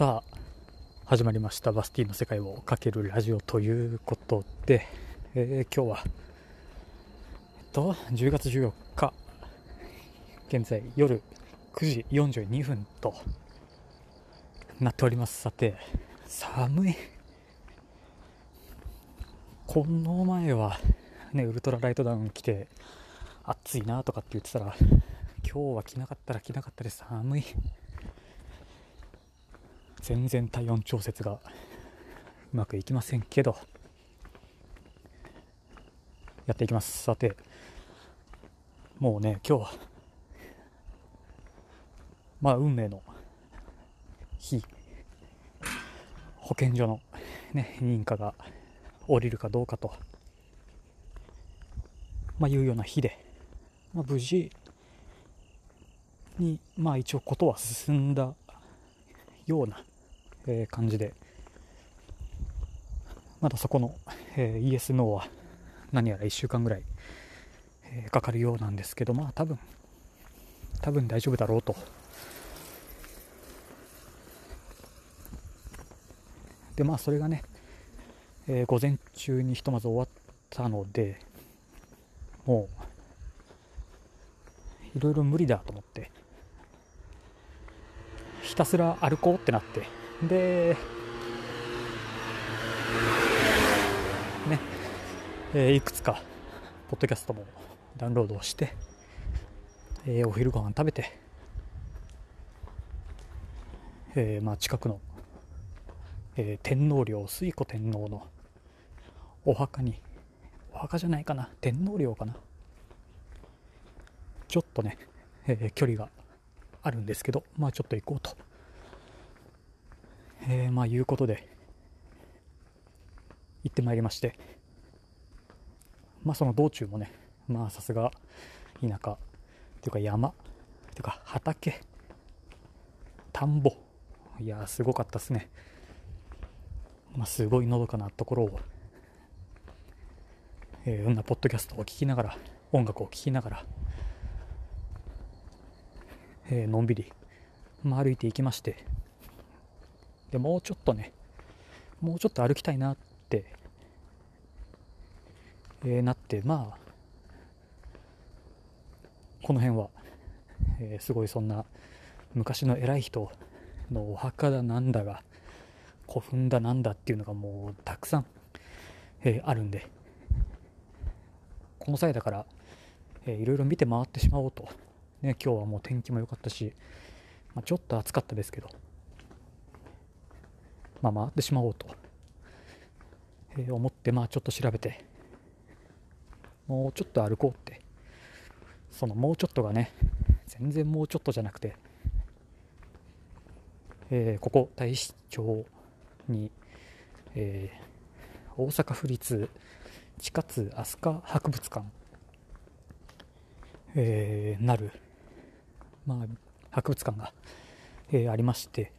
さあ始まりましたバスティの世界をかけるラジオということで、えー、今日はえっと10月14日現在夜9時42分となっております。さて寒い。この前はねウルトラライトダウン着て暑いなとかって言ってたら今日は着なかったら着なかったで寒い。全然体温調節がうまくいきませんけどやっていきます。さてもうね今日はまあ運命の日。保健所のね認可が下りるかどうかと、まあ、いうような日で、まあ、無事にまあ一応ことは進んだようなえ、感じでまだそこの、えー、イエス・ノーは何やら1週間ぐらい、えー、かかるようなんですけどまあ多分多分大丈夫だろうと。でまあそれがね、えー、午前中にひとまず終わったのでもういろいろ無理だと思ってひたすら歩こうってなってで、ね、えー、いくつか、ポッドキャストもダウンロードをして、えー、お昼ご飯食べて、えー、まあ近くの、えー、天皇陵、推古天皇のお墓に、お墓じゃないかな、天皇陵かな。ちょっとね、えー、距離があるんですけど、まあちょっと行こうと。えー、まあいうことで行ってまいりましてまあその道中もねまあさすが田舎というか山というか畑田んぼいやすごかったですね。まあすごいのどかなところをえー、いろんなポッドキャストを聴きながら音楽を聴きながら、えー、のんびり、まあ、歩いていきましてでもうちょっとねもうちょっと歩きたいなって、えー、なってまあこの辺は、えー、すごいそんな昔の偉い人のお墓だなんだが古墳だなんだっていうのがもうたくさん、えー、あるんでこの際だから、えー、いろいろ見て回ってしまおうと、ね、今日はもう天気も良かったし、まあ、ちょっと暑かったですけど。まあ、回ってしまおうと、えー、思って、まあ、ちょっと調べて、もうちょっと歩こうって、そのもうちょっとがね、全然もうちょっとじゃなくて、えー、ここ大使町に、えー、大阪府立地下津飛鳥博物館、えー、なる、まあ、博物館が、えー、ありまして、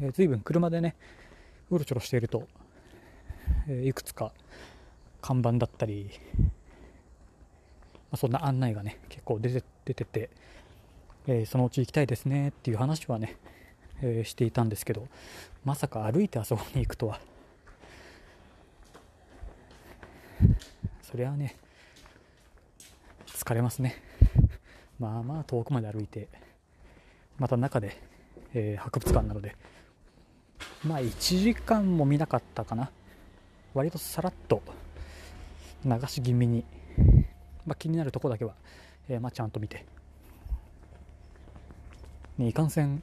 えー、随分車でねうろちょろしていると、えー、いくつか看板だったり、まあ、そんな案内がね結構出て出てて、えー、そのうち行きたいですねっていう話はね、えー、していたんですけどまさか歩いてあそこに行くとは。そりゃね疲れますね。まあまあ遠くまで歩いてまた中で、えー、博物館なのでまあ1時間も見なかったかな。割とさらっと流し気味に、まあ、気になるところだけは、えー、まあ、ちゃんと見て、ね、いかんせん、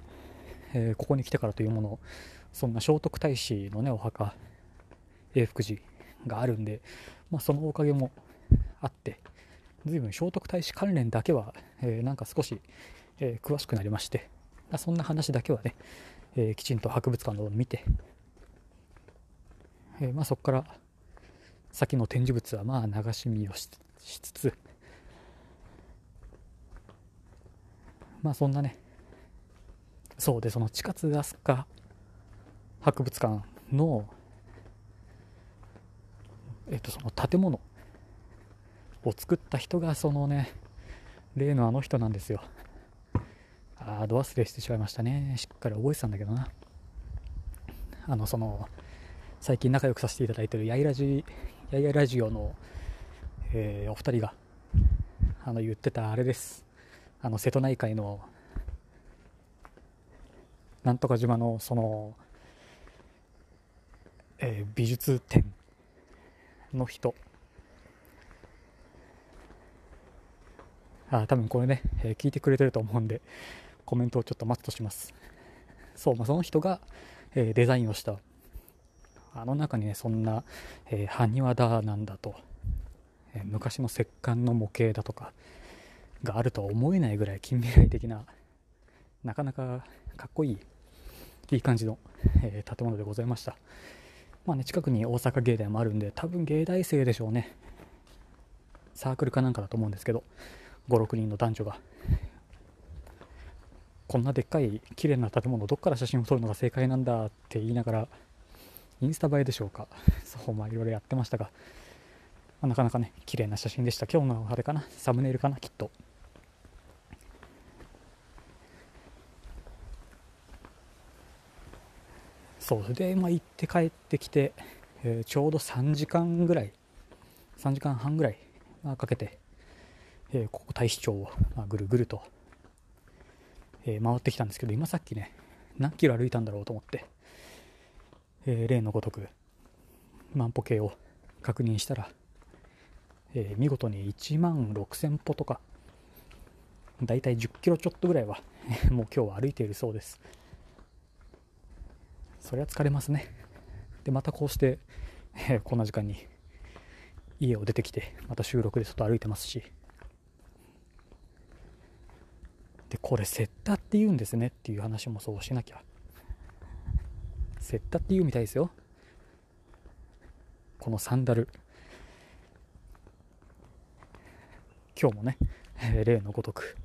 えー、ここに来てからというものそんな聖徳太子のねお墓永福寺があるんで、まあ、そのおかげもあって随分聖徳太子関連だけは、えー、なんか少し、え詳しくなりまして。そんな話だけはね、えー、きちんと博物館のを見て、えー、まあ、そこから先の展示物はまあ流し見をしつつまあそんなねそうでその地下津飛鳥博物館のえっとその建物を作った人がそのね例のあの人なんですよ。ああ、ど忘れしてしまいましたね。しっかり覚えてたんだけどな。あのその最近仲良くさせていただいてるやいラジやいやラジオの、えー、お二人があの言ってたあれですあの瀬戸内海のなんとか島のその、えー、美術展の人あ多分これね、えー、聞いてくれてると思うんでコメントをちょっと待つとします。そう、まあ、その人が、えー、デザインをした。あの中にねそんな、えー、埴輪だなんだと、えー、昔の石棺の模型だとかがあるとは思えないぐらい近未来的ななかなかかっこいいいい感じの、えー、建物でございました。まあね近くに大阪芸大もあるんで多分芸大生でしょうね。サークルかなんかだと思うんですけど56人の男女がこんなでっかい綺麗な建物どっから写真を撮るのが正解なんだって言いながらインスタ映えでしょうか。そうまあいろいろやってましたが、まあ、なかなかね綺麗な写真でした。今日のあれかな？サムネイルかな？きっと。そうで、まあ、行って帰ってきて、えー、ちょうど3時間ぐらい3時間半ぐらい、かけて、えー、ここ大使町を、まあ、ぐるぐるとえー、回ってきたんですけど今さっきね何キロ歩いたんだろうと思って、えー、例のごとく万歩計を確認したら、えー、見事に1万6000歩とかだいたい10キロちょっとぐらいは もう今日は歩いているそうです。そりゃ疲れますね。でまたこうして、えこんな時間に家を出てきてまた収録で外歩いてますし。でこれセッタって言うんですねっていう話もそうしなきゃ。セッタって言うみたいですよ。このサンダル。今日もね、例のごとく。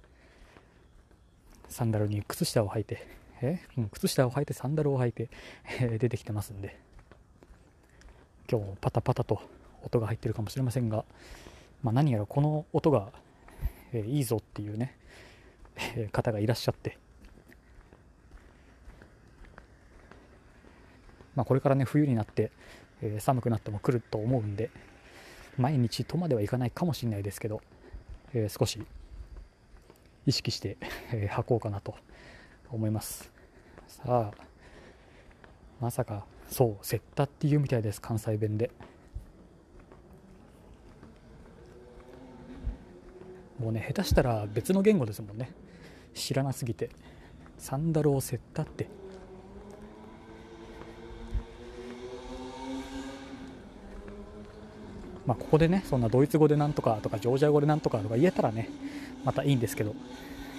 サンダルに靴下を履いてえ、靴下を履いてサンダルを履いて、出てきてますんで。今日もパタパタと音が入ってるかもしれませんが、まあ、何やらこの音が、えいいぞっていうね 方がいらっしゃって、まあ、これからね冬になって、えー、寒くなっても来ると思うんで毎日とまではいかないかもしれないですけど、えー、少し意識して、えー、履こうかなと思います。さあまさかそうセッタっていうみたいです関西弁で。もうね下手したら別の言語ですもんね。知らなすぎて。サンダルをセッタって。まあここでねそんなドイツ語でなんとかとかジョージア語でなんとかとか言えたらねまたいいんですけど。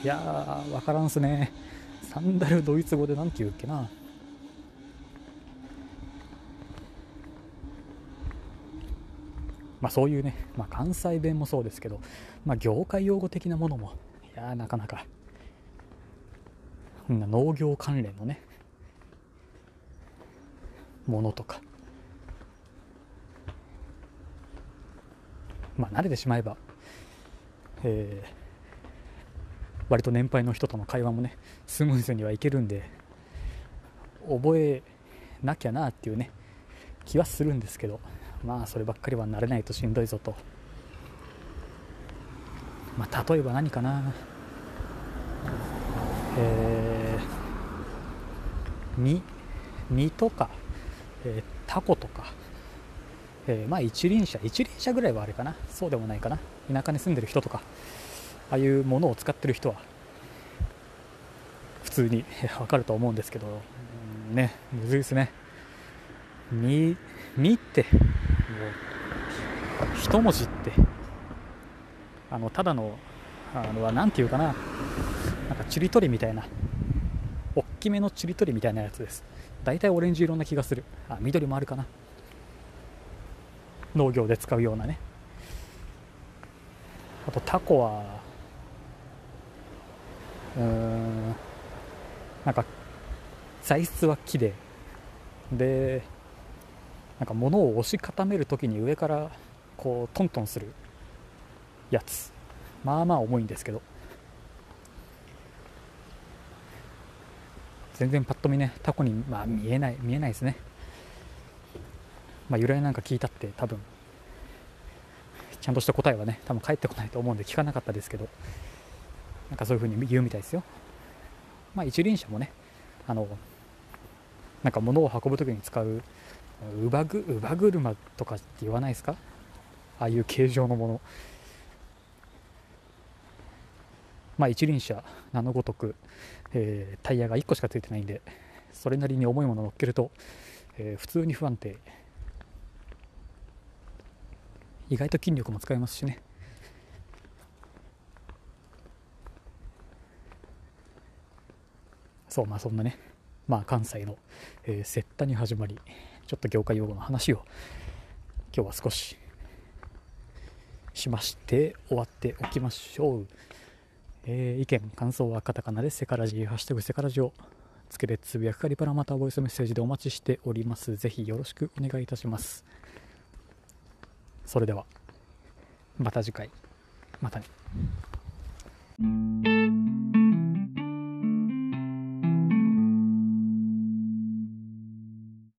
いやー分からんすね。サンダルドイツ語で何て言うっけな。まあ、そういうね、まあ、関西弁もそうですけど、まあ、業界用語的なものもいやなかなか。農業関連のねものとか。まあ慣れてしまえば、えー、割と年配の人との会話もねスムーズにはいけるんで覚えなきゃなっていうね気はするんですけど。まあそればっかりは慣れないとしんどいぞと。まあ例えば何かな。えー、実実とか、えー、タコとか、えー、まあ一輪車。一輪車ぐらいはあれかな。そうでもないかな。田舎に住んでる人とか。ああいうものを使ってる人は。普通に。わかると思うんですけど、ね。むずいですね。みみって一文字ってあのただのあのは何て言うかななんかちりとりみたいな大きめのちりとりみたいなやつです。大体オレンジ色な気がする。あ緑もあるかな。農業で使うようなね。あとタコはうんなんか材質は木で。でなんか物を押し固める時に上からこうトントンするやつ。まあまあ重いんですけど。全然パッと見ねタコに、まあ、見えない見えないですね。まあ由来なんか聞いたって多分ちゃんとした答えはね多分返ってこないと思うんで聞かなかったですけど。なんかそういう風に言うみたいですよ。まあ一輪車もねあのなんか物を運ぶ時に使う乳母乳母車とかって言わないですか？ああいう形状のもの。まあ一輪車名のごとく、えー、タイヤが1個しかついてないんでそれなりに重いものを乗っけると、えー、普通に不安定。意外と筋力も使えますしね。そうまあそんなね。まあ関西の、えー、セッタに始まり。ちょっと業界用語の話を今日は少ししまして終わっておきましょう、えー、意見感想はカタカナでセカラジハッシュタグセカラジをつけてつぶやくかリパラまたボイスメッセージでお待ちしております。ぜひよろしくお願いいたします。それではまた次回。またね。